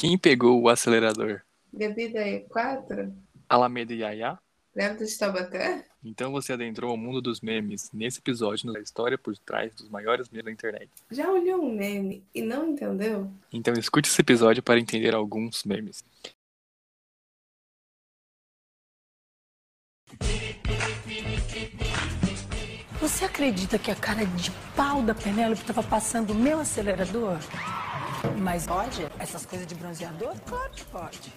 Quem pegou o acelerador? Gabi da E4? Alameda Yaya? Grávida de Taubaté? Então você adentrou ao mundo dos memes nesse episódio da história por trás dos maiores memes da internet. Já olhou um meme e não entendeu? Então escute esse episódio para entender alguns memes. Você acredita que a cara de pau da Penélope estava passando o meu acelerador? Mas pode? Essas coisas de bronzeador? Claro que pode.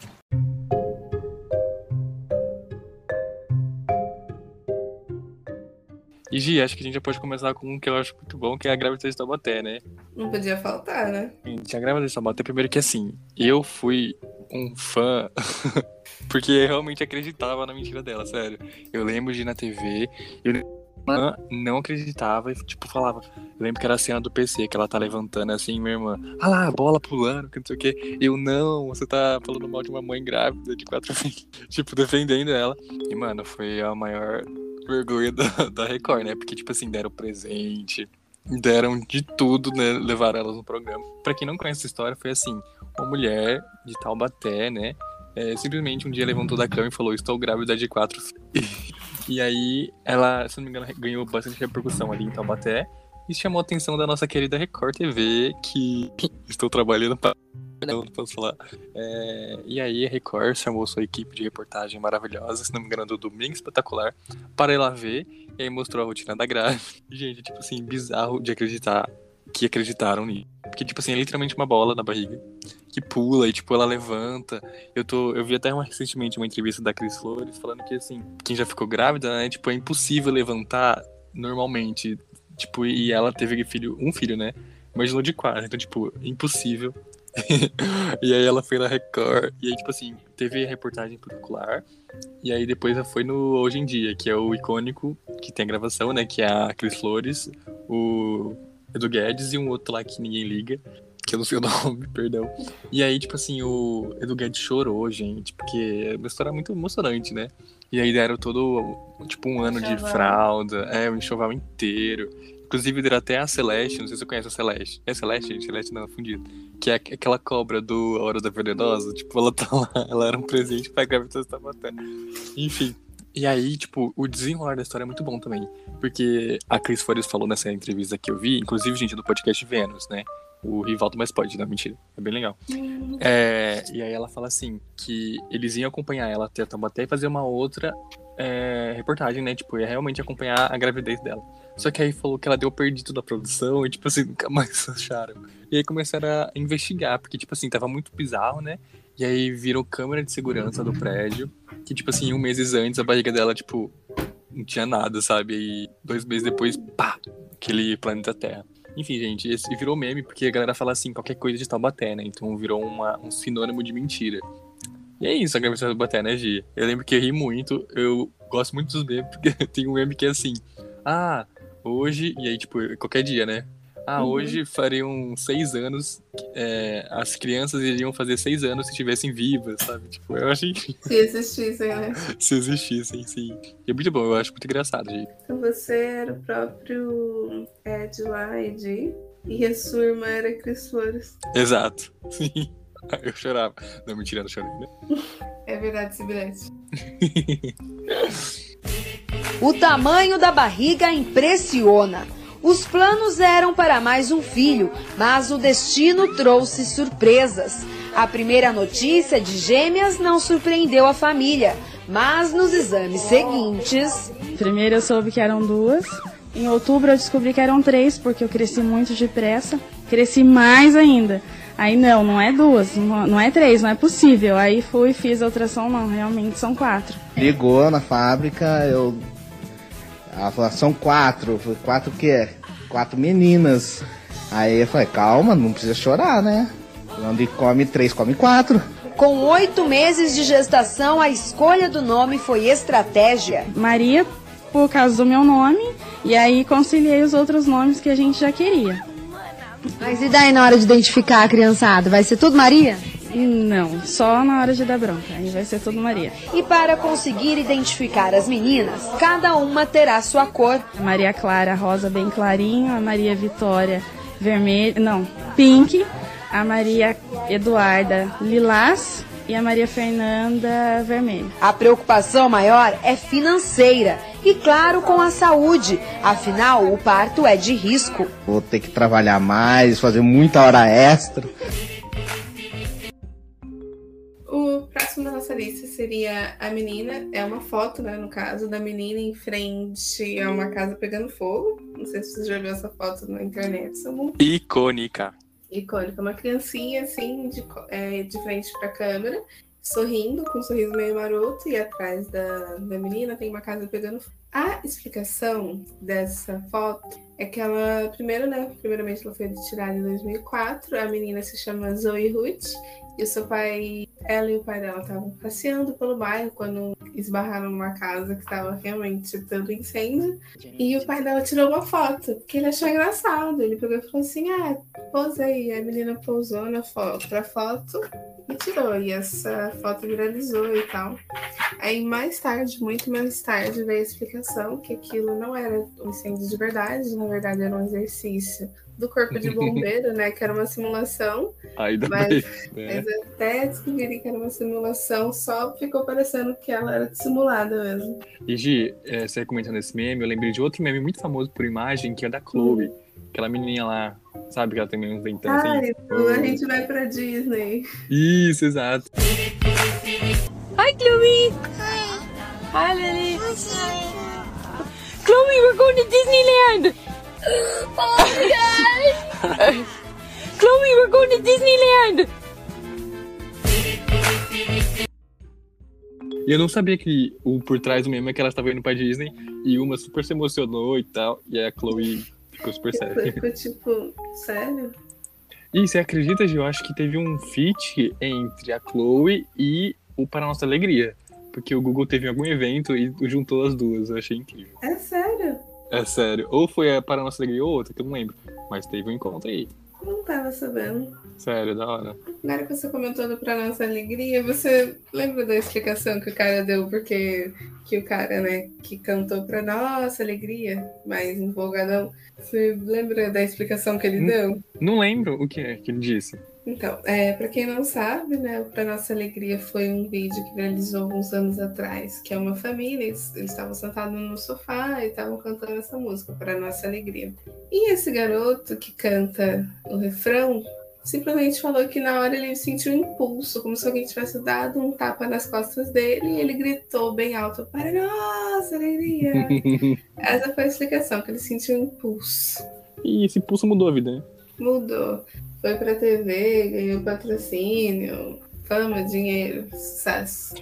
E Gi, acho que a gente já pode começar com um que eu acho muito bom, que é a gravidez de Taubaté, né? Não podia faltar, né? Gente, a gravidez de Taubaté, primeiro que assim, eu fui um fã porque eu realmente acreditava na mentira dela, sério. Eu lembro de ir na TV, eu irmã não acreditava e, tipo, falava. Eu lembro que era a cena do PC, que ela tá levantando assim, minha irmã. Ah lá, a bola pulando, que não sei o quê. Eu, não, você tá falando mal de uma mãe grávida de quatro filhos. tipo, defendendo ela. E, mano, foi a maior vergonha da, da Record, né? Porque, tipo assim, deram presente, deram de tudo, né? Levaram elas no programa. Pra quem não conhece essa história, foi assim: uma mulher de Taubaté, né? É, simplesmente um dia levantou da cama e falou: Estou grávida de quatro filhos. E aí, ela, se não me engano, ganhou bastante repercussão ali em Taubaté. E chamou a atenção da nossa querida Record TV, que estou trabalhando para. Não, posso falar. É, e aí, a Record chamou sua equipe de reportagem maravilhosa, se não me engano, do Domingo Espetacular, para ir lá ver. E aí mostrou a rotina da grávida. Gente, tipo assim, bizarro de acreditar que acreditaram nisso. Porque, tipo assim, é literalmente uma bola na barriga que pula e, tipo, ela levanta. Eu tô. Eu vi até uma, recentemente uma entrevista da Cris Flores falando que, assim, quem já ficou grávida, né? Tipo, é impossível levantar normalmente. Tipo, e ela teve filho, um filho, né? Imaginou de quatro. Então, tipo, impossível. e aí ela foi na Record. E aí, tipo assim, teve a reportagem particular. E aí depois ela foi no Hoje em Dia, que é o icônico, que tem a gravação, né? Que é a Cris Flores, o Edu Guedes e um outro lá que ninguém liga. Que eu não sei o nome, perdão. E aí, tipo assim, o Edu Guedes chorou, gente, porque é uma história muito emocionante, né? E aí deram todo, tipo, um ano de fralda, é, o um enxoval inteiro. Inclusive deram até a Celeste, não sei se você conhece a Celeste. É Celeste, gente? Celeste não, fundida. Que é aquela cobra do A Hora da Venenosa. Tipo, ela tá lá, ela era um presente pra gravidez da matéria. Enfim, e aí, tipo, o desenrolar da história é muito bom também. Porque a Cris Flores falou nessa entrevista que eu vi, inclusive, gente, do podcast Vênus, né? O Rivaldo Mais Pode, não, mentira. É bem legal. É, e aí ela fala assim, que eles iam acompanhar ela até a Tambaté e fazer uma outra é, reportagem, né? Tipo, ia realmente acompanhar a gravidez dela. Só que aí falou que ela deu perdido da produção e, tipo assim, nunca mais acharam. E aí começaram a investigar, porque, tipo assim, tava muito bizarro, né? E aí virou câmera de segurança do prédio. Que, tipo assim, um meses antes a barriga dela, tipo, não tinha nada, sabe? E dois meses depois, pá, aquele planeta Terra. Enfim, gente, esse virou meme porque a galera fala assim, qualquer coisa de Taubaté, né? Então virou uma, um sinônimo de mentira. E é isso, a gravação de Taubaté, né, Gi? Eu lembro que eu ri muito, eu gosto muito dos memes, porque tem um meme que é assim, ah, hoje, e aí, tipo, qualquer dia, né? Ah, uhum. hoje fariam seis anos, é, as crianças iriam fazer seis anos se estivessem vivas, sabe? Tipo, eu achei. Se existissem, né? se existissem, sim. E é muito bom, eu acho muito engraçado, gente. Então você era o próprio Ed lá, Ed, e a sua irmã era Cris Flores. Exato, sim. Eu chorava. Não, mentira, não chorei, né? É verdade, Sibirete. o tamanho da barriga impressiona. Os planos eram para mais um filho, mas o destino trouxe surpresas. A primeira notícia de gêmeas não surpreendeu a família, mas nos exames seguintes. Primeiro eu soube que eram duas. Em outubro eu descobri que eram três, porque eu cresci muito depressa. Cresci mais ainda. Aí não, não é duas, não é três, não é possível. Aí fui, fiz a ultrassom, não, realmente são quatro. Ligou na fábrica, eu ela falou, são quatro. Eu falei, quatro o quê? Quatro meninas. Aí eu falei, calma, não precisa chorar, né? Onde come três, come quatro. Com oito meses de gestação, a escolha do nome foi estratégia. Maria, por causa do meu nome, e aí conciliei os outros nomes que a gente já queria. Mas e daí na hora de identificar a criançada? Vai ser tudo Maria? Não, só na hora de dar bronca. Aí vai ser tudo Maria. E para conseguir identificar as meninas, cada uma terá sua cor. A Maria Clara, rosa bem clarinho. A Maria Vitória, vermelho. Não, pink. a Maria Eduarda Lilás e a Maria Fernanda Vermelho. A preocupação maior é financeira e, claro, com a saúde. Afinal, o parto é de risco. Vou ter que trabalhar mais, fazer muita hora extra. Próximo da nossa lista seria a menina. É uma foto, né? No caso, da menina em frente a uma casa pegando fogo. Não sei se você já viu essa foto na internet. Muito Icônica. icônica. Uma criancinha, assim, de, é, de frente pra câmera, sorrindo, com um sorriso meio maroto. E atrás da, da menina tem uma casa pegando fogo. A explicação dessa foto é que ela, primeiro, né? Primeiramente, ela foi tirada em 2004. A menina se chama Zoe Ruth. E o seu pai, ela e o pai dela estavam passeando pelo bairro quando esbarraram numa casa que estava realmente tendo incêndio. E o pai dela tirou uma foto, que ele achou engraçado. Ele pegou e falou assim: Ah, pousa aí. A menina pousou na foto, pra foto e tirou. E essa foto viralizou e tal. Aí mais tarde, muito mais tarde, veio a explicação que aquilo não era um incêndio de verdade, na verdade era um exercício do corpo de bombeiro, né? Que era uma simulação. Ainda Mas- bem. né? Mas até descobrirem que era uma simulação, só ficou parecendo que ela era simulada mesmo. E Gi, é, você comentando esse meme, eu lembrei de outro meme muito famoso por imagem, que é da Chloe. Aquela menininha lá, sabe que ela tem uns dentão Ah, assim? a gente vai pra Disney. Isso, exato. Hi, Chloe. Hi, Lily. Chloe, we're going to Disneyland. Oh my god. Chloe, we're going to Disneyland. E eu não sabia que o por trás do meme é que ela estava indo pra Disney e uma super se emocionou e tal, e a Chloe ficou super séria. Ficou tipo, sério? E você acredita, Gi? Eu acho que teve um feat entre a Chloe e o Para Nossa Alegria. Porque o Google teve algum evento e juntou as duas. Eu achei incrível. É sério? É sério. Ou foi a Para Nossa Alegria ou outra, que eu não lembro. Mas teve um encontro aí. Não tava sabendo. Sério, da hora. Agora que você comentou do Pra Nossa Alegria, você lembra da explicação que o cara deu? Porque que o cara, né, que cantou Pra Nossa Alegria, mais empolgadão, você lembra da explicação que ele Hum. deu? Não lembro o que é que ele disse. Então, é, para quem não sabe, né, o Pra Nossa Alegria foi um vídeo que viralizou alguns anos atrás, que é uma família, eles, eles estavam sentados no sofá e estavam cantando essa música, Pra Nossa Alegria. E esse garoto que canta o refrão simplesmente falou que na hora ele sentiu um impulso, como se alguém tivesse dado um tapa nas costas dele e ele gritou bem alto, Para Nossa Alegria! Essa foi a explicação, que ele sentiu um impulso. e esse pulso mudou a vida, né? Mudou. Foi pra TV, ganhou patrocínio, fama, dinheiro, sucesso.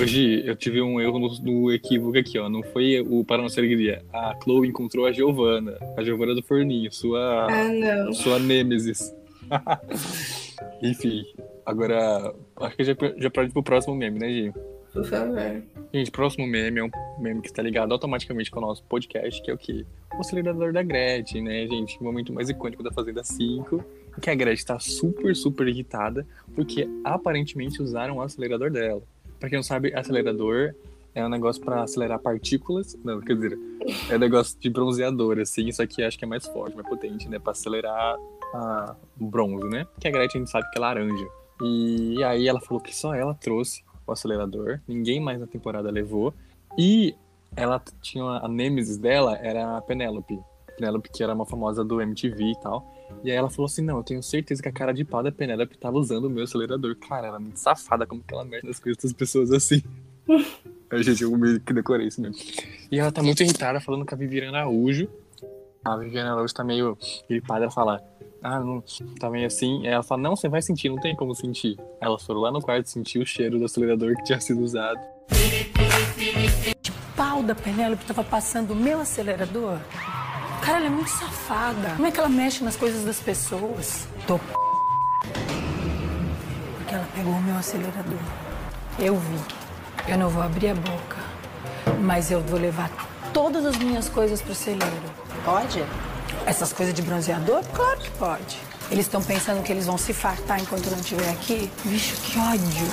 Hoje eu tive um erro no, no equívoco aqui, ó. Não foi o Para Nossa Alegria. A Chloe encontrou a Giovana. A Giovana do Forninho, sua, Ah, não. sua nêmesis. Enfim, agora acho que já, já pode ir pro próximo meme, né, Gi? Por favor. Gente, próximo meme é um meme que está ligado automaticamente com o nosso podcast, que é o quê? O acelerador da Gretchen, né, gente? O momento mais icônico da Fazenda 5, em que a Gretchen está super, super irritada, porque aparentemente usaram o acelerador dela. Pra quem não sabe, acelerador é um negócio pra acelerar partículas. Não, quer dizer, é um negócio de bronzeador, assim. Isso aqui acho que é mais forte, mais potente, né? Pra acelerar a- o bronze, né? Que a Gretchen a gente sabe que é laranja. E aí ela falou que só ela trouxe o acelerador, ninguém mais na temporada levou. E ela tinha a nêmesis dela era a Penélope. Penélope, que era uma famosa do MTV e tal. E aí ela falou assim: Não, eu tenho certeza que a cara de pau da Penélope tava usando o meu acelerador. Cara, ela é muito safada, como que ela mete as coisas das pessoas assim. Aí, gente, eu meio que decorei isso mesmo. E ela tá muito irritada, falando com a Viviane Araújo. A Viviane Araújo tá meio gripada, ela fala. Ah, não, tá meio assim. Aí ela fala, não, você vai sentir, não tem como sentir. Elas foram lá no quarto sentir o cheiro do acelerador que tinha sido usado. De pau da Penélope tava passando o meu acelerador. Cara, ela é muito safada. Como é que ela mexe nas coisas das pessoas? Tô p... Porque ela pegou o meu acelerador. Eu vi. Eu não vou abrir a boca. Mas eu vou levar todas as minhas coisas pro celeiro. Pode? Essas coisas de bronzeador? Claro que pode. Eles estão pensando que eles vão se fartar enquanto eu não estiver aqui? Vixe, que ódio.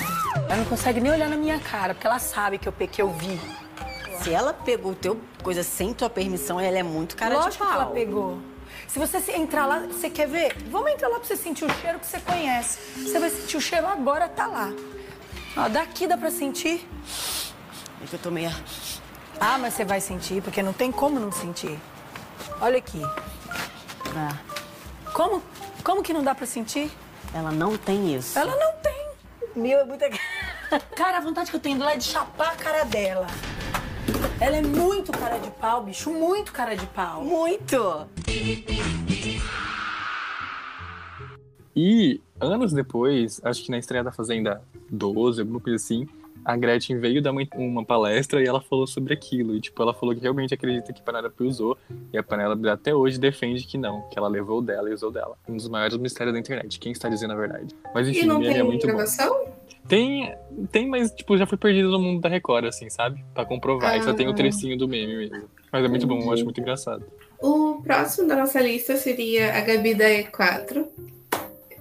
Ela não consegue nem olhar na minha cara, porque ela sabe que eu pequei, eu vi. Se ela pegou o teu coisa sem tua permissão, ela é muito cara de Lógico pau. que ela pegou. Se você se- entrar lá, você quer ver? Vamos entrar lá pra você sentir o cheiro que você conhece. Você vai sentir o cheiro agora, tá lá. Ó, daqui dá pra sentir. É que eu tô meio... Ah, mas você vai sentir, porque não tem como não sentir. Olha aqui. Ah, Como, como que não dá pra sentir? ela não tem isso. Ela não tem. Meu, é muita... Cara, a vontade que eu tenho lá é de chapar a cara dela. Ela é muito cara de pau, bicho. Muito cara de pau. Muito! E anos depois, acho que na estreia da Fazenda 12, alguma coisa assim, a Gretchen veio dar uma, uma palestra e ela falou sobre aquilo. E, tipo, ela falou que realmente acredita que Penélope usou. E a Penélope até hoje defende que não, que ela levou dela e usou dela. Um dos maiores mistérios da internet. Quem está dizendo a verdade? Mas enfim, E não meme tem é muito bom. Tem, tem, mas, tipo, já foi perdido no mundo da Record, assim, sabe? Pra comprovar. E só tem o Ah. trecinho do meme mesmo. Mas é muito bom, eu acho muito engraçado. O próximo da nossa lista seria a Gabi da E4.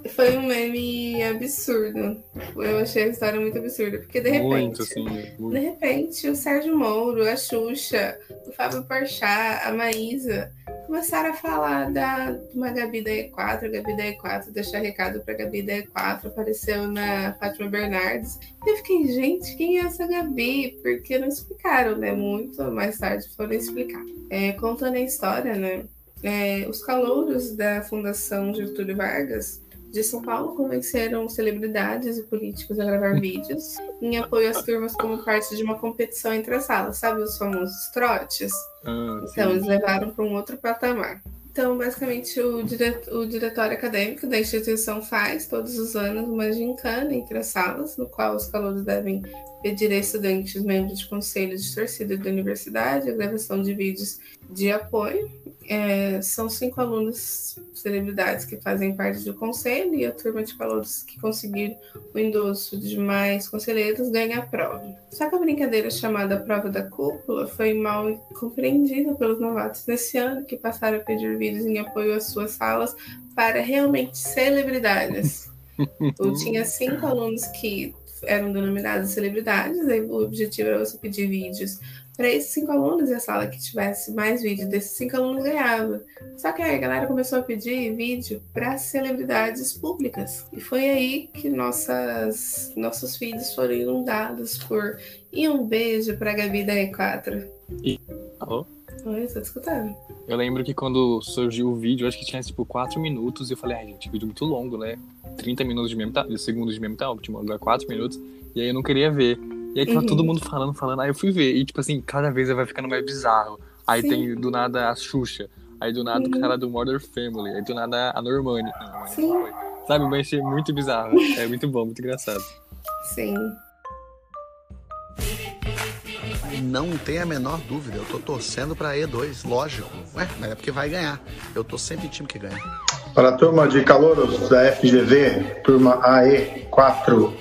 Foi um meme absurdo. Eu achei a história muito absurda, porque de repente. Muito, assim. De Muito. repente, o Sérgio Moro, a Xuxa, o Fábio Porchat, a Maísa começaram a falar da de uma Gabi da E4, a Gabi da E4, deixar recado pra Gabi da E4, apareceu na Fátima Bernardes. E eu fiquei, gente, quem é essa Gabi? Porque não explicaram, né? Muito mais tarde foram explicar. É, contando a história, né? É, os calouros da Fundação Getúlio Vargas de São Paulo convenceram celebridades e políticos a gravar vídeos em apoio às turmas como parte de uma competição entre as salas, sabe os famosos trotes? Ah, Então, eles levaram para um outro patamar. Então, basicamente, o, dire... o diretório acadêmico da instituição faz todos os anos uma gincana entre as salas, no qual os calouros devem pedir a estudantes membros de conselho de torcida da universidade a gravação de vídeos de apoio. É, são cinco alunos celebridades que fazem parte do conselho e a turma de calouros que conseguir o endosso de mais conselheiros ganha a prova. Só que a brincadeira chamada prova da cúpula foi mal compreendida pelos novatos nesse ano, que passaram a pedir vídeos em apoio às suas salas para realmente celebridades. Eu tinha cinco alunos que eram denominados celebridades, aí o objetivo era você pedir vídeos para esses cinco alunos e a sala que tivesse mais vídeos desses cinco alunos ganhava. Só que aí a galera começou a pedir vídeo para celebridades públicas. E foi aí que nossas, nossos vídeos foram inundados por e um beijo para Gabi da E4. Alô? Tô escutando. Eu lembro que quando surgiu o vídeo, acho que tinha tipo 4 minutos, e eu falei, ai gente, vídeo muito longo, né? 30 minutos de meme tá, segundos de meme tá ótimo, agora 4 minutos. E aí eu não queria ver. E aí tava Uhum. todo mundo falando, falando, aí eu fui ver. E tipo assim, cada vez vai ficando mais bizarro. Aí Sim. tem do nada a Xuxa, aí do nada Uhum. o cara do Mother Family, aí do nada a Normani. Sim. Sabe, mas achei muito bizarro. É muito bom, muito engraçado. Sim. Não tem a menor dúvida, eu tô torcendo pra E2, lógico. Ué, mas é porque vai ganhar. Eu tô sempre em time que ganha. Para a turma de calouros da FGV, turma AE4,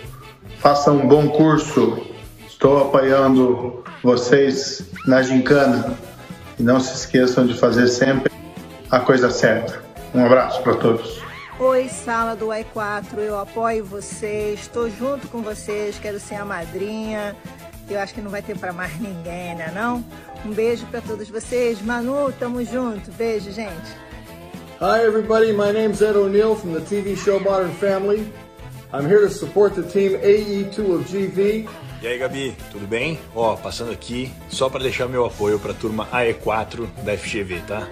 faça um bom curso. Estou apoiando vocês na gincana. E não se esqueçam de fazer sempre a coisa certa. Um abraço para todos. Oi, sala do i4, eu apoio vocês, estou junto com vocês, quero ser a madrinha. Eu acho que não vai ter para mais ninguém, né não? Um beijo para todos vocês. Manu, tamo junto. Beijo, gente. Hi, everybody. My name's Ed O'Neill from the TV show Modern Family. I'm here to support the team AE2 of GV. E aí, Gabi, tudo bem? Ó, passando aqui só para deixar meu apoio para a turma AE4 da FGV, tá?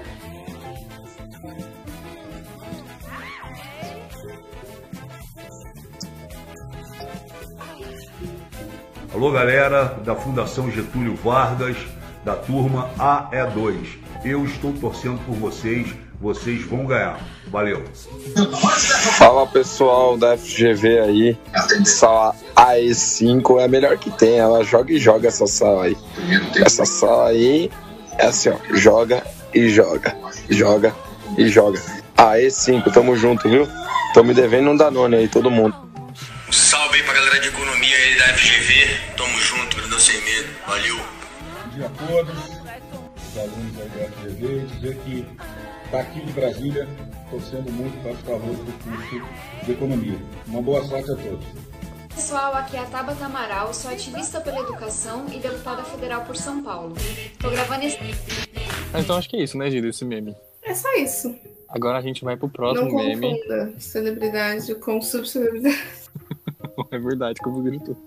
Alô, galera da Fundação Getúlio Vargas, da turma AE2. Eu estou torcendo por vocês, vocês vão ganhar. Valeu. Fala pessoal da FGV aí, sala AE5 é a melhor que tem, ela joga e joga essa sala aí. Essa sala aí é assim ó, joga e joga, joga e joga. AE5, tamo junto, viu? Tô me devendo um Danone aí, todo mundo. Salve aí pra galera de economia aí da FGV. Tamo junto, grandão sem medo. Valeu. Bom dia a todos, os alunos aí da FGV, e dizer que daqui de Brasília, torcendo muito para os favores do curso de Economia. Uma boa sorte a todos. Pessoal, aqui é a Tabata Amaral, sou ativista pela educação e deputada federal por São Paulo. Tô gravando esse. Ah, Então acho que é isso, né, Gida, esse meme. É só isso. Agora a gente vai pro Não próximo meme. confunda celebridade com subcelebridade. É verdade, como gritou.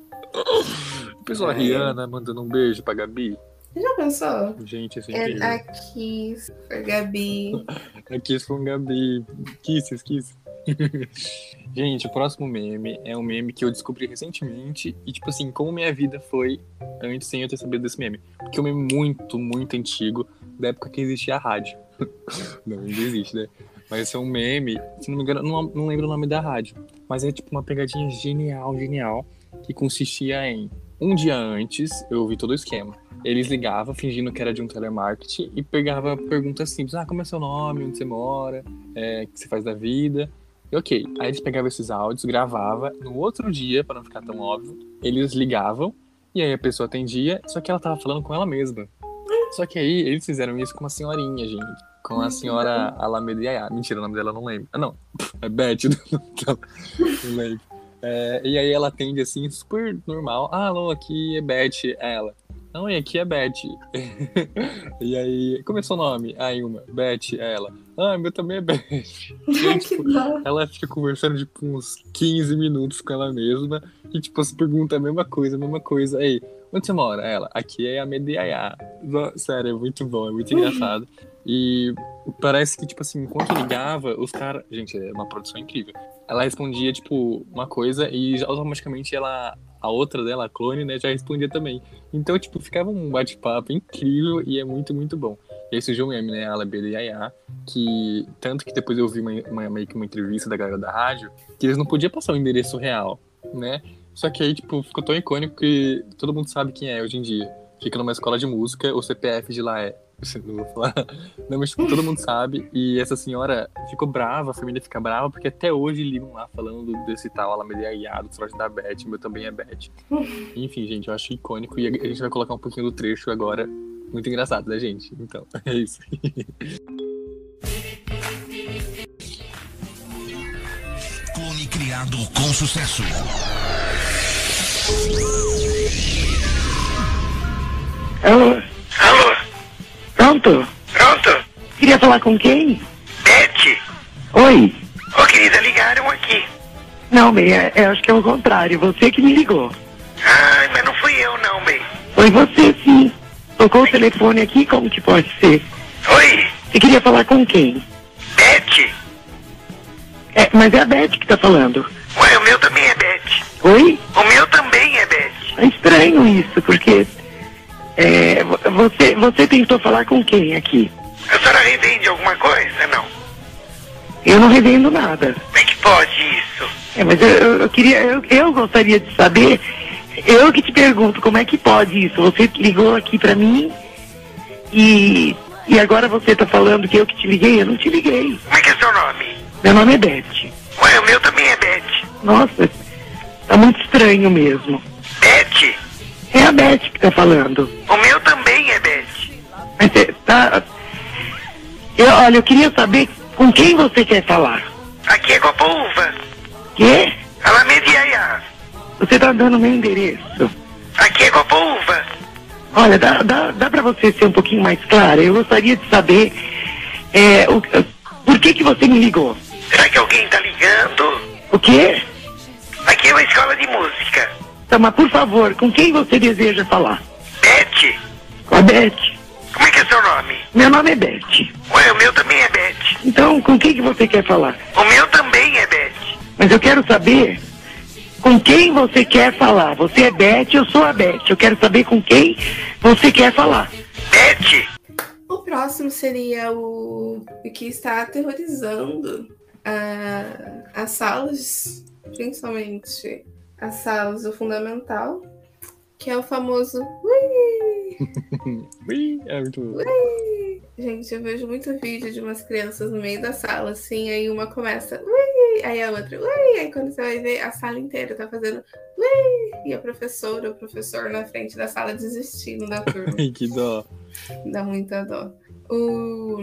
Pessoal, a É. Rihanna mandando um beijo pra Gabi. Já pensou? Gente, isso é É incrível. aqui, a Gabi. Aqui com Gabi. Kisses, kisses. Gente, o próximo meme é um meme que eu descobri recentemente. E, tipo assim, como minha vida foi antes sem eu ter sabido desse meme. Porque é um meme muito, muito antigo, da época que existia a rádio. não, ainda existe, né? Mas esse é um meme, se não me engano, não, não lembro o nome da rádio. Mas é tipo uma pegadinha genial, genial, que consistia em um dia antes, eu vi todo o esquema. Eles ligavam fingindo que era de um telemarketing e pegava perguntas simples. Ah, como é seu nome? Onde você mora? É, o que você faz da vida? E ok. Aí eles pegavam esses áudios, gravavam. No outro dia, para não ficar tão óbvio, eles ligavam e aí a pessoa atendia, só que ela tava falando com ela mesma. Só que aí eles fizeram isso com uma senhorinha, gente. Com a senhora Alameda Yaya. Mentira, o nome dela eu não lembro. Ah, não. É Beth. Não lembro. É, e aí ela atende assim, super normal. Ah, alô, aqui é Beth. Ela. Não, e aqui é Beth. e aí, como é seu nome? Aí uma, Beth, ela. Ah, meu também é Beth. E aí, tipo, ela fica conversando, tipo, uns 15 minutos com ela mesma. E, tipo, se pergunta a mesma coisa, a mesma coisa. Aí, onde você mora? Ela, aqui é a Mediaiá. Sério, é muito bom, é muito engraçado. E parece que, tipo assim, enquanto ligava, os caras. Gente, é uma produção incrível. Ela respondia, tipo, uma coisa e automaticamente ela. A outra dela, a clone, né, já respondia também. Então, tipo, ficava um bate-papo incrível e é muito, muito bom. E aí surgiu um meme, né, a Alabeda e Yaya, que tanto que depois eu vi uma, uma- meio que uma entrevista da galera da rádio, que eles não podiam passar o endereço real, né? Só que aí, tipo, ficou tão icônico que todo mundo sabe quem é hoje em dia. Fica numa escola de música, o CPF de lá é. Não vou falar. Não, mas tipo, todo mundo sabe. E essa senhora ficou brava, a família fica brava, porque até hoje ligam lá falando desse tal Alameda Yaya, do trote da Beth, o meu também é Beth. Enfim, gente, eu acho icônico. E a gente vai colocar um pouquinho do trecho agora. Muito engraçado, né, gente? Então, é isso. Clone criado com sucesso. Alô? Pronto? Pronto? Queria falar com quem? Beth. Oi? Ô, querida, ligaram aqui. Não, bem, é, é, acho que é o contrário. Você que me ligou. Ai, mas não fui eu não, bem. Foi você, sim. Tocou o telefone aqui, como que pode ser? Oi? Você queria falar com quem? Beth. É, mas é a Beth que tá falando. Ué, o meu também é Beth. Oi? O meu também é Beth. É estranho isso, porque... É, vo- você, você tentou falar com quem aqui? A senhora revende alguma coisa? Não. Eu não revendo nada. Como é que pode isso? É, mas eu, eu- eu queria, eu, eu gostaria de saber, eu que te pergunto, como é que pode isso? Você ligou aqui pra mim e, e agora você tá falando que eu que te liguei? Eu não te liguei. Como é que é seu nome? Meu nome é Beth. Ué, o meu também é Beth. Nossa, tá muito estranho mesmo. É a Beth que tá falando. O meu também é Beth. Mas você tá. Eu, olha, eu queria saber com quem você quer falar. Aqui é Copouva. Quê? Alameda Yaya. Você tá dando meu endereço. Aqui é Copouva. Olha, dá, dá, dá pra você ser um pouquinho mais clara? Eu gostaria de saber é, o, por que que você me ligou? Será que alguém tá ligando? O quê? Aqui é uma escola de música. Tá, mas por favor, com quem você deseja falar? Beth, Com a Beth. como é que é seu nome? Meu nome é Beth. Ué, o meu também é Beth. Então, com quem que você quer falar? O meu também é Beth. Mas eu quero saber com quem você quer falar. Você é Beth, eu sou a Beth. Eu quero saber com quem você quer falar. Beth! O próximo seria o que está aterrorizando ah, as salas, principalmente salas do fundamental, que é o famoso Ui! Ui, é muito. Ui! Gente, eu vejo muito vídeo de umas crianças no meio da sala, assim, aí uma começa Ui! Aí a outra Ui! Aí quando você vai ver, a sala inteira tá fazendo Ui! E a professora, o professor na frente da sala desistindo da turma. Que dó. Dá muita dó. O,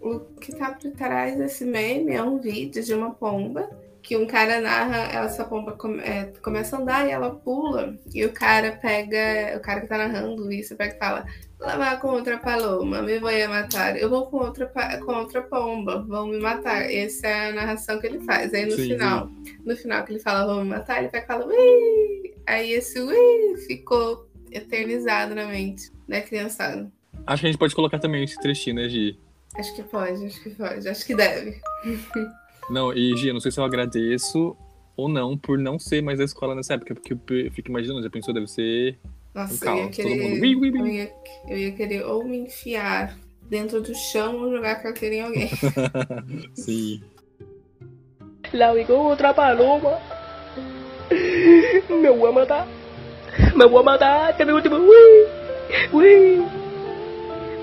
o que tá por trás desse meme é um vídeo de uma pomba que um cara narra, essa pomba come- é, começa a andar e ela pula, e o cara pega, o cara que tá narrando isso, pega e fala: Lá vai com outra paloma, me vou matar. Eu vou com outra, com outra pomba, vão me matar. Essa é a narração que ele faz. Aí no Sim, final, no final que ele fala vão me matar, ele pega e fala Ui! Aí esse Ui ficou eternizado na mente da criançada. Acho que a gente pode colocar também esse trechinho, né, Gi? Acho que pode, acho que pode, acho que deve. Não, e Gi, eu não sei se eu agradeço ou não por não ser mais da escola nessa época, porque eu fico imaginando, já pensou, deve ser um Nossa, eu caos. ia Todo querer. mundo. Ui, ui, ui. Eu, ia, eu ia querer ou me enfiar dentro do chão ou jogar carteira em alguém. Sim. La vi con otra paloma. Me voy a matar. Me voy a matar. Que mi último. Uy. Uy.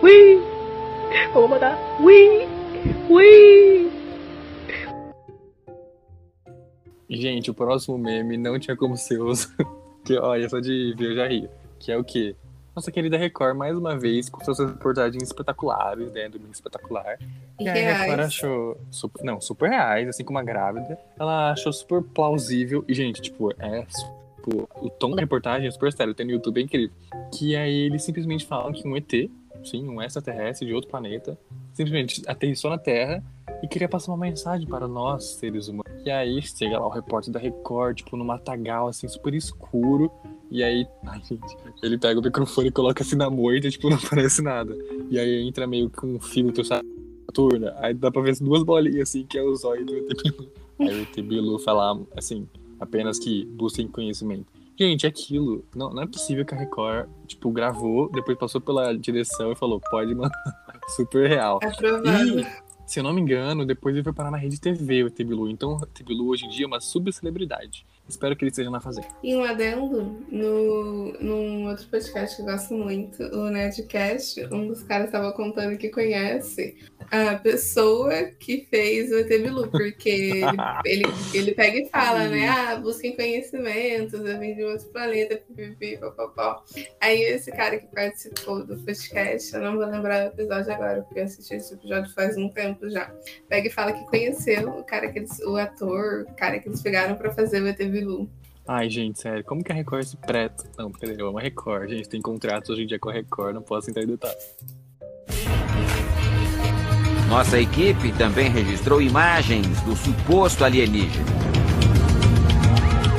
Uy. Me voy a matar. Gente, o próximo meme não tinha como ser os. que, olha, só de ver eu já rio. Que é o quê? Nossa querida Record, mais uma vez, com suas reportagens espetaculares, né? Domingo espetacular. E E a. Record achou. Super, não, super reais, assim como a grávida. Ela achou super plausível. E, gente, tipo, é. Tipo, o tom da reportagem é super sério, tem no YouTube, é incrível. Que aí eles simplesmente falam que um ET, sim, um extraterrestre de outro planeta, simplesmente aterrissou na Terra e queria passar uma mensagem para nós, seres humanos. E aí chega lá o repórter da Record, tipo, num matagal, assim, super escuro. E aí, ai, gente, ele pega o microfone e coloca assim na moita, tipo, não parece nada. E aí entra meio com um filtro, sabe? Turna. Aí dá pra ver as duas bolinhas, assim, que é o zóio do ET Bilu. Aí o ET Bilu fala, assim, apenas que busquem conhecimento. Gente, aquilo, não, não é possível que a Record, tipo, gravou, depois passou pela direção e falou, pode mandar. Super real. Aprovado. E, se eu não me engano, depois ele foi parar na Rede TV, o ET Bilu. Então, o ET Bilu hoje em dia é uma subcelebridade. Espero que ele esteja na fazenda. E um adendo, no, num outro podcast que eu gosto muito, o Nerdcast, um dos caras estava contando que conhece a pessoa que fez o ET Bilu, porque ele, ele, ele pega e fala, né? Ah, busquem conhecimentos, eu vim de outro planeta, pipipi, papapó. Aí esse cara que participou do podcast, eu não vou lembrar o episódio agora, porque eu assisti esse episódio faz um tempo já. Pega e fala que conheceu o cara que eles, o ator, o cara que eles pegaram pra fazer o ET Bilu. Ai, gente, sério, como que a Record se preta? Não, peraí, eu amo a Record. Gente, tem contratos hoje em dia com a Record, não posso entrar em detalhes. Nossa equipe também registrou imagens do suposto alienígena.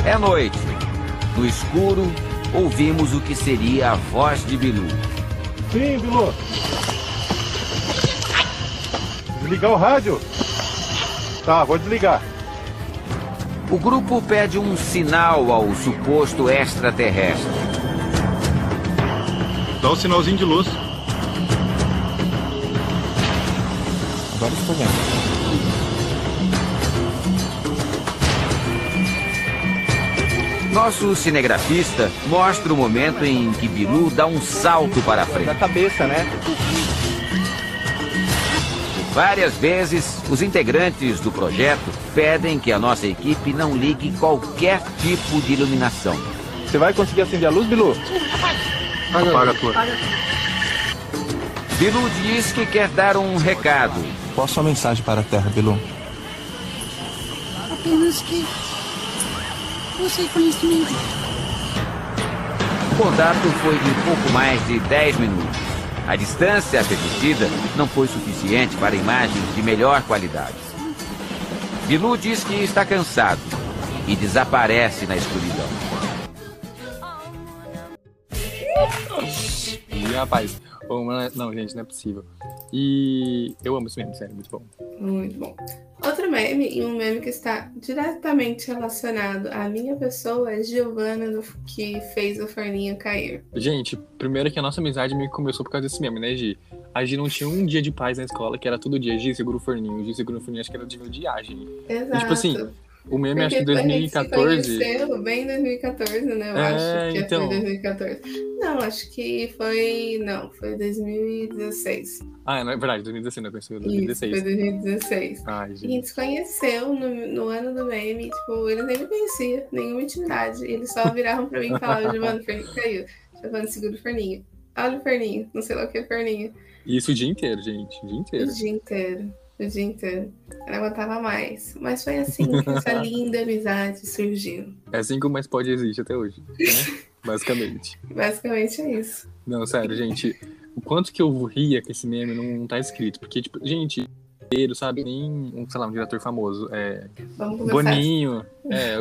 É noite. No escuro, ouvimos o que seria a voz de Bilu. Sim, Bilu. Desligar o rádio? Tá, vou desligar. O grupo pede um sinal ao suposto extraterrestre. Dá um sinalzinho de luz. Agora estou vendo. Nosso cinegrafista mostra o momento em que Bilu dá um salto para a frente. Da cabeça, né? Várias vezes, os integrantes do projeto pedem que a nossa equipe não ligue qualquer tipo de iluminação. Você vai conseguir acender a luz, Bilu? Apaga a tua. Bilu diz que quer dar um recado. Qual a sua mensagem para a Terra, Bilu? Apenas que você conhecimento. O contato foi de pouco mais de 10 minutos. A distância permitida não foi suficiente para imagens de melhor qualidade. Bilu diz que está cansado e desaparece na escuridão. E rapaz, não, gente, não é possível. E eu amo isso mesmo, sério, muito bom. Muito bom. Meme, e um meme que está diretamente relacionado à minha pessoa, é Giovana, do- que fez o forninho cair. Gente, primeiro que a nossa amizade meio que começou por causa desse meme, né, Gi? A Gi não tinha um dia de paz na escola, que era todo dia, Gi, segura o forninho, Gi, segura o forninho, acho que era de odiar, Gi. Exato. E, tipo assim, o meme, acho que Porque a gente se 2014... conheceu bem em 2014, né? Eu É, acho que então. foi 2014. Não, acho que foi. Não, foi 2016. Ah, não é verdade, 2016, não, eu pensei em Isso, 2016. foi 2016. Ai, E a gente. gente se conheceu no, no ano do meme, tipo, eles nem me conheciam, nenhuma intimidade. Eles só viravam pra mim e falavam, Giovanni, o forninho caiu. Giovanni, segura o forninho. Olha o forninho, não sei lá o que é forninho. E Isso o dia inteiro, gente, o dia O inteiro. dia inteiro. O dia inteiro. Eu não aguentava mais. Mas foi assim que essa linda amizade surgiu. É assim que o Mais Pode existe até hoje, né? Basicamente. Basicamente é isso. Não, sério, gente. O quanto que eu ria com esse meme não tá escrito. Porque, tipo, gente, inteiro, sabe? Nem, um, sei lá, um diretor famoso. É. Boninho. É.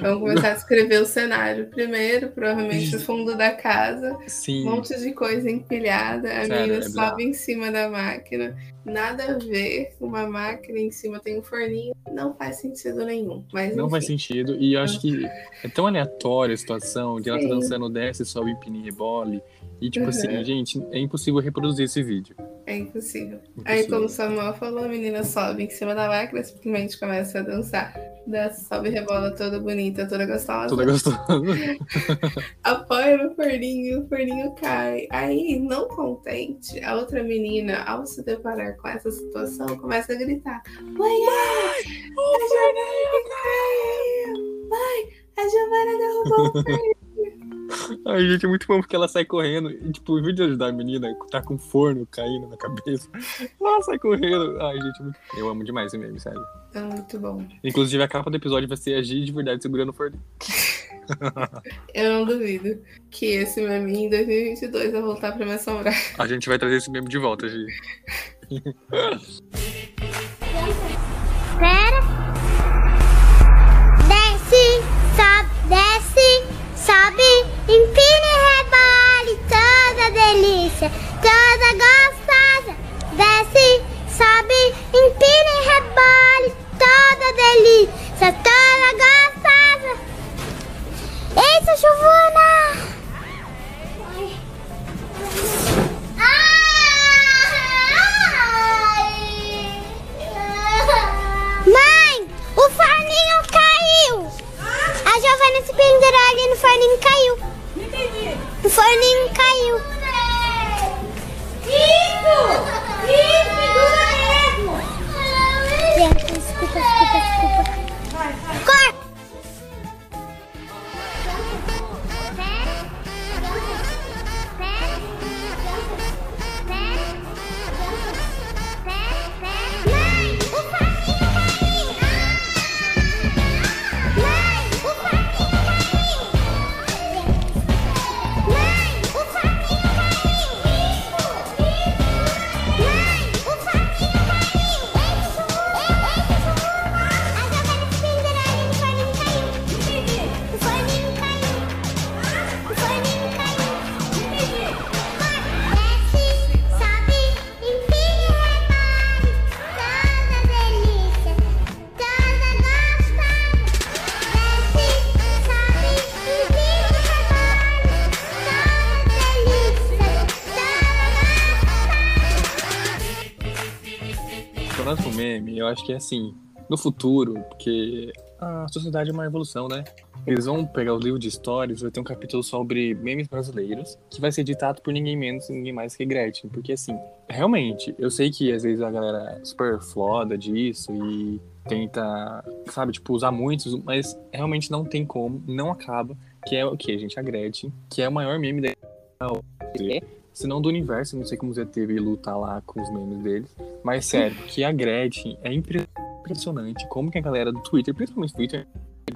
Vamos começar a descrever o cenário. Primeiro, provavelmente o fundo da casa. Sim. Um monte de coisa empilhada. A menina é sobe em cima da máquina. Nada a ver. Uma máquina em cima tem um forninho. Não faz sentido nenhum. Mas Não faz sentido. E eu acho que é tão aleatória a situação de ela tá dançando, desce, sobe, empina e rebole. E, tipo Uhum. assim, gente, é impossível reproduzir esse vídeo. É impossível. Aí, como o Samuel falou, a menina sobe em cima da máquina, simplesmente começa a dançar. Dança, sobe rebola toda bonita, toda gostosa. Toda gostosa. Apoia no forninho o forninho cai. Aí, não contente, a outra menina, ao se deparar com essa situação, começa a gritar: Mãe, a Giovana caiu! Mãe, a Giovana derrubou o forninho! Ai, gente, é muito bom porque ela sai correndo. E, tipo, de ajudar a menina, tá com forno caindo na cabeça. Ela sai correndo. Ai, gente, muito... eu amo demais esse meme, sério. É muito bom. Inclusive, a capa do episódio vai ser a Gi de verdade segurando o forno. Eu não duvido que esse meme em 2022 vai voltar pra me assombrar. A gente vai trazer esse meme de volta, Gi. que é assim, no futuro, porque a sociedade é uma evolução, né? Eles vão pegar o livro de histórias, vai ter um capítulo sobre memes brasileiros, que vai ser ditado por ninguém menos, ninguém mais que Gretchen. Porque assim, realmente, eu sei que às vezes a galera é super floda disso e tenta, sabe, tipo, usar muitos, mas realmente não tem como, não acaba, que é o que, gente? A Gretchen, que é o maior meme da se não do universo, não sei como o ZTV luta lá com os memes deles. Mas sério, que a Gretchen é impre- impressionante como que a galera do Twitter, principalmente Twitter,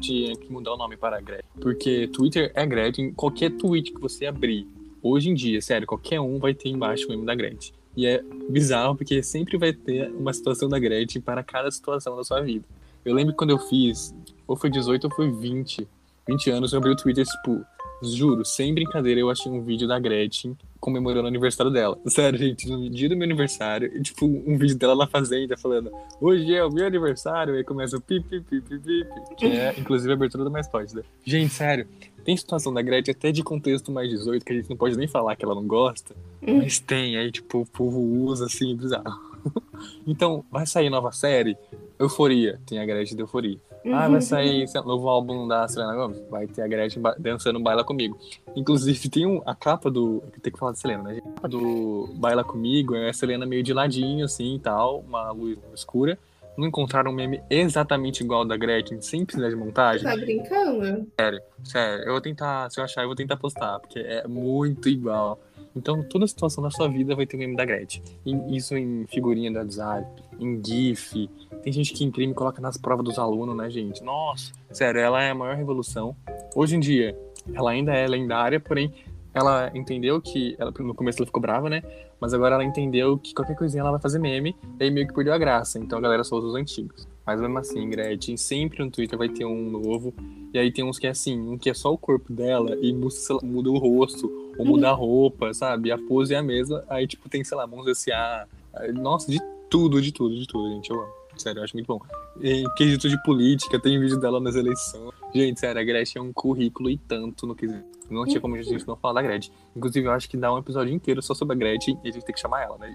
tinha que mudar o nome para Gretchen. Porque Twitter é Gretchen, qualquer tweet que você abrir, hoje em dia, sério, qualquer um vai ter embaixo o meme da Gretchen. E é bizarro porque sempre vai ter uma situação da Gretchen para cada situação da sua vida. Eu lembro quando eu fiz, ou foi 18 ou foi 20, 20 anos, eu abri o Twitter, tipo, juro, sem brincadeira, eu achei um vídeo da Gretchen comemorando o aniversário dela. Sério, gente, no dia do meu aniversário, e, tipo, um vídeo dela na fazenda falando: Hoje é o meu aniversário, aí começa o pi, pi, pi, pi, pi, pi, que é, inclusive, a abertura do Mais Pode, né? Gente, sério, tem situação da Gretchen até de contexto mais 18 que a gente não pode nem falar que ela não gosta, mas tem, aí, tipo, o povo usa assim, bizarro. então, vai sair nova série? Euforia, tem a Gretchen de Euforia. Ah, vai sair sei novo álbum da Selena Gomez? Vai ter a Gretchen ba- dançando Baila Comigo. Inclusive, tem um, a capa do. Tem que falar da Selena, né? A capa do Baila Comigo é a Selena meio de ladinho, assim e tal, uma luz escura. Não encontraram um meme exatamente igual ao da Gretchen, sem precisar de montagem? Tá brincando? Sério, sério. Eu vou tentar, se eu achar, eu vou tentar postar, porque é muito igual. Então, toda situação da sua vida vai ter meme da Gretchen. E isso em figurinha do WhatsApp, em GIF. Tem gente que imprime e coloca nas provas dos alunos, né, gente? Nossa, sério, ela é a maior revolução. Hoje em dia, ela ainda é lendária, porém, ela entendeu que. Ela, no começo ela ficou brava, né? Mas agora ela entendeu que qualquer coisinha ela vai fazer meme, e aí meio que perdeu a graça. Então a galera só usa os antigos. Mas mesmo assim, Gretchen, sempre no Twitter vai ter um novo. E aí tem uns que é assim, um que é só o corpo dela e muda o rosto, ou muda a roupa, sabe? A pose é a mesma. Aí, tipo, tem, sei lá, mãos S.A. Nossa, de tudo, de tudo, de tudo, gente. Eu amo. Sério, eu acho muito bom. Em quesito de política, tem vídeo dela nas eleições. Gente, sério, a Gretchen é um currículo e tanto no quesito. Não tinha como a gente não falar da Gretchen. Inclusive, eu acho que dá um episódio inteiro só sobre a Gretchen e a gente tem que chamar ela, né?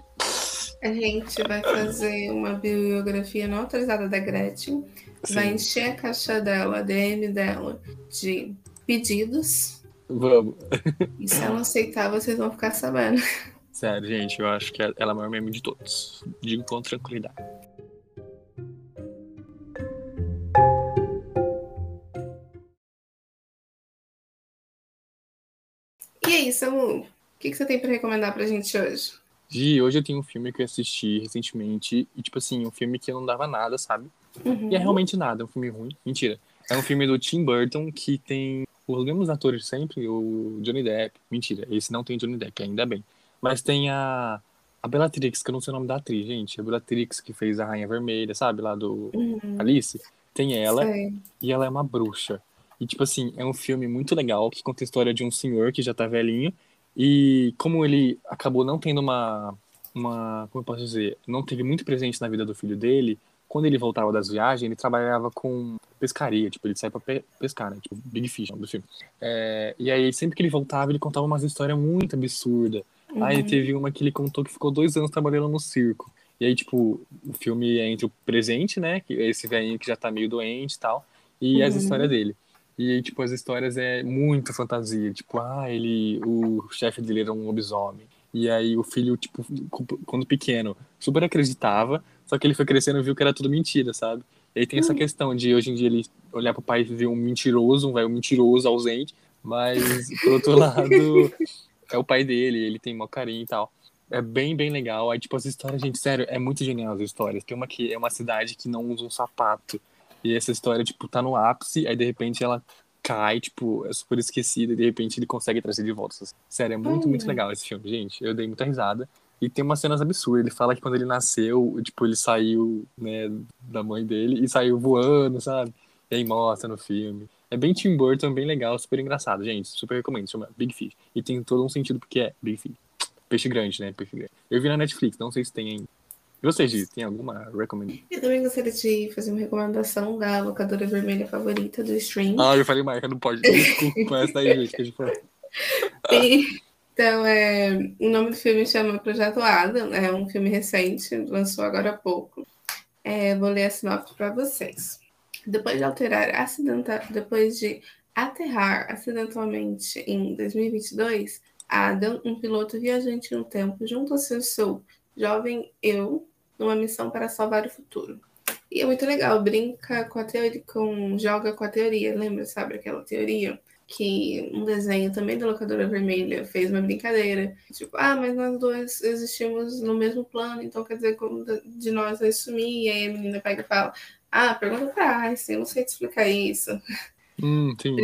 A gente vai fazer uma biografia não autorizada da Gretchen. Vai Sim. encher a caixa dela, a DM dela, de pedidos. Vamos. E se ela aceitar, vocês vão ficar sabendo. Sério, gente, eu acho que ela é a maior meme de todos. Digo com tranquilidade. E aí, Samu? O que, que você tem pra recomendar pra gente hoje? Gi, hoje eu tenho um filme que eu assisti recentemente e, tipo assim, um filme que não dava nada, sabe? Uhum. E é realmente nada, é um filme ruim. Mentira. É um filme do Tim Burton que tem os mesmos atores sempre, o Johnny Depp. Mentira, esse não tem Johnny Depp, ainda bem. Mas tem a, a Bellatrix, que eu não sei o nome da atriz, gente. A Bellatrix que fez a Rainha Vermelha, sabe? Lá do Uhum. Alice. Tem ela Sei. e ela é uma bruxa. E, tipo assim, é um filme muito legal que conta a história de um senhor que já tá velhinho. E como ele acabou não tendo uma. uma como eu posso dizer? Não teve muito presente na vida do filho dele, quando ele voltava das viagens, ele trabalhava com pescaria. Tipo, ele saía pra pe- pescar, né? Tipo, Big Fish, nome do filme. É, e aí, sempre que ele voltava, ele contava umas histórias muito absurdas. Aí Uhum. teve uma que ele contou que ficou dois anos trabalhando no circo. E aí, tipo, o filme é entre o presente, né? que é Esse velhinho que já tá meio doente e tal, e as Uhum. histórias dele. E aí, tipo, as histórias é muito fantasia. Tipo, ah, ele. O chefe dele era um lobisomem. E aí o filho, tipo, quando pequeno, super acreditava, só que ele foi crescendo e viu que era tudo mentira, sabe? E aí tem essa questão de hoje em dia ele olhar pro pai e ver um mentiroso, um velho mentiroso, ausente, mas por outro lado, é o pai dele, ele tem mó carinho e tal. É bem, bem legal. Aí, tipo, as histórias, gente, sério, é muito genial as histórias. Tem uma que é uma cidade que não usa um sapato. E essa história, tipo, tá no ápice, aí de repente ela cai, tipo, é super esquecida, e de repente ele consegue trazer de volta. Sério, é muito, muito Olha. legal esse filme, gente. Eu dei muita risada. E tem umas cenas absurdas. Ele fala que quando ele nasceu, tipo, ele saiu, né, da mãe dele e saiu voando, sabe? E aí mostra no filme. É bem Tim Burton, bem legal, super engraçado, gente. Super recomendo, chama Big Fish. E tem todo um sentido porque é Big Fish. Peixe grande, né? Peixe grande. Eu vi na Netflix, não sei se tem ainda. E você, Gi, tem alguma recommendation? Eu também gostaria de fazer uma recomendação da locadora vermelha favorita do stream. Ah, eu falei marca, não pode. Desculpa, essa daí, gente, que a gente falou. E- então, é, o nome do filme chama Projeto Adam, é um filme recente, lançou agora há pouco. É, vou ler a sinopse para vocês. Depois de alterar acidenta, depois de aterrar acidentalmente em 2022, Adam, um piloto viajante no tempo, junta-se ao seu jovem eu numa missão para salvar o futuro. E é muito legal, brinca com a teoria, com, joga com a teoria, lembra, sabe aquela teoria? Que um desenho também da locadora vermelha fez uma brincadeira. Tipo, ah, mas nós dois existimos no mesmo plano, então quer dizer que um de nós vai sumir. E aí a menina pega e fala: Ah, pergunta pra Einstein, eu não sei te explicar isso. Hum, sim.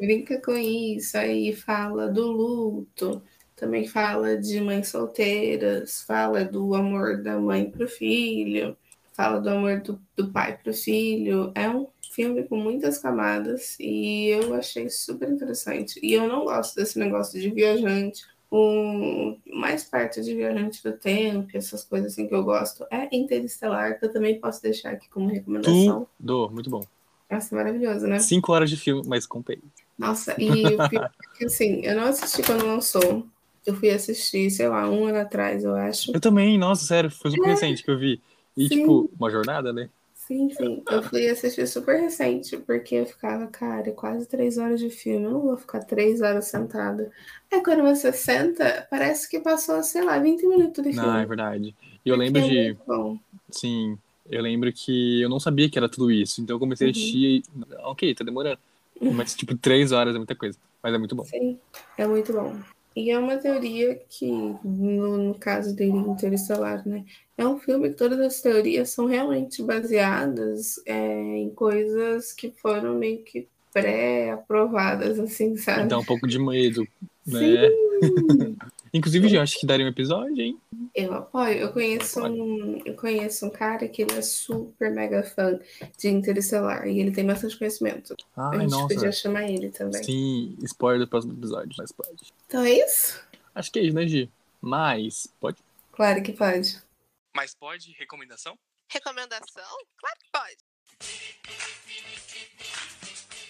Brinca com isso, aí fala do luto, também fala de mães solteiras, fala do amor da mãe pro filho, fala do amor do, do pai pro filho. É um filme com muitas camadas e eu achei super interessante. E eu não gosto desse negócio de viajante o mais perto de Viajante do Tempo, essas coisas assim que eu gosto, é Interestelar, que eu também posso deixar aqui como recomendação. Tudo, muito bom. Nossa, maravilhoso, né? Cinco horas de filme, mas com peito. Nossa, e o é que, assim, eu não assisti quando lançou. Eu fui assistir, sei lá, um ano atrás, eu acho. Eu também, nossa, sério, foi super É. recente que eu vi. E, Sim. tipo, uma jornada, né? Sim, sim. Eu fui assistir super recente, porque eu ficava, cara, é quase três horas de filme, eu não vou ficar três horas sentada. Aí quando você senta, parece que passou, sei lá, 20 minutos de filme. Ah, é verdade. E eu lembro É de. bom. Sim, eu lembro que eu não sabia que era tudo isso. Então eu comecei a Uhum. assistir. e, Ok, tá demorando. Mas, tipo, três horas é muita coisa. Mas é muito bom. Sim, é muito bom. E é uma teoria que, no, no caso dele, Interestelar, né? É um filme que todas as teorias são realmente baseadas é, em coisas que foram meio que pré-aprovadas, assim, sabe? Dá um pouco de medo, né? Sim. Inclusive, já acho que daria um episódio, hein? Eu apoio. Eu conheço um, eu conheço um cara que ele é super mega fã de Interestelar e ele tem bastante conhecimento. Ai, a gente nossa. podia chamar ele também. Sim, spoiler do próximo episódio, mas pode. Então é isso? Acho que é isso, né, Gi? Mas, pode? Claro que pode. Mas pode recomendação? Recomendação? Claro que pode.